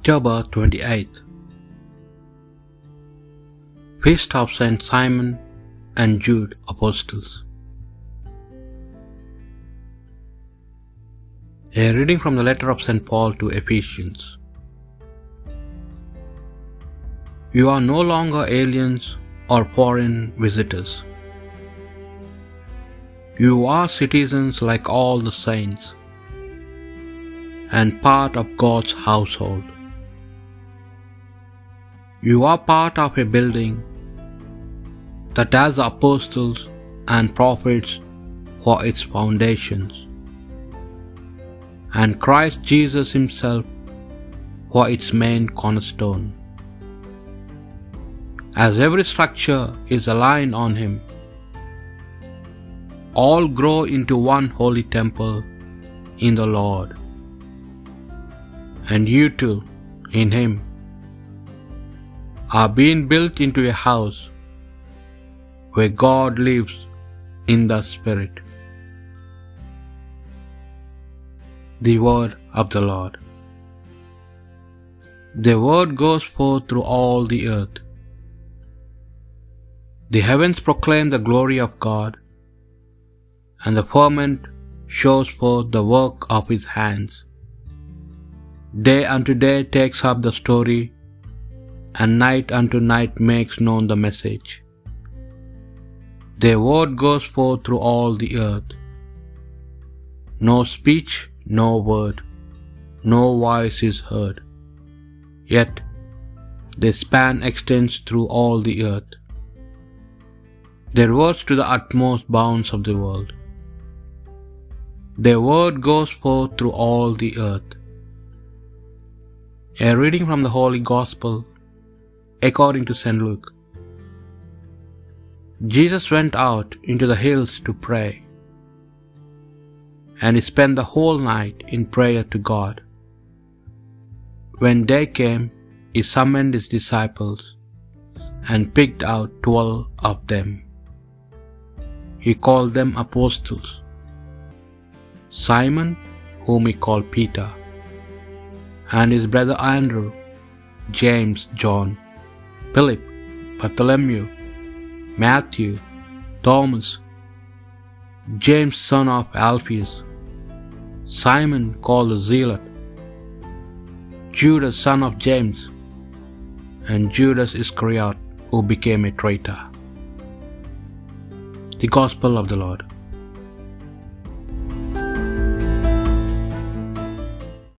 October 28th. Feast of Saint Simon and Jude Apostles. A reading from the letter of St. Paul to Ephesians. You are no longer aliens or foreign visitors. You are citizens like all the saints and part of God's household. You are part of a building that has the apostles and prophets for its foundations, and Christ Jesus Himself for its main cornerstone. As every structure is aligned on Him, all grow into one holy temple in the Lord. And you too, in Him, are being built into a house where God lives in the Spirit. The Word of the Lord. The Word goes forth through all the earth. The heavens proclaim the glory of God, and the firmament shows forth the work of His hands. Day unto day takes up the story, and night unto night makes known the message. Their word goes forth through all the earth. No speech, no word, no voice is heard. Yet their span extends through all the earth. Their words to the utmost bounds of the world. Their word goes forth through all the earth. A reading from the Holy Gospel according to St. Luke. Jesus went out into the hills to pray, and he spent the whole night in prayer to God. When day came, he summoned his disciples and picked out twelve of them. He called them apostles Simon, whom he called Peter, and his brother Andrew, James, John, Philip, Bartholomew, Matthew, Thomas, James, son of Alphaeus, Simon called the Zealot, Judas, son of James, and Judas Iscariot, who became a traitor. The Gospel of the Lord.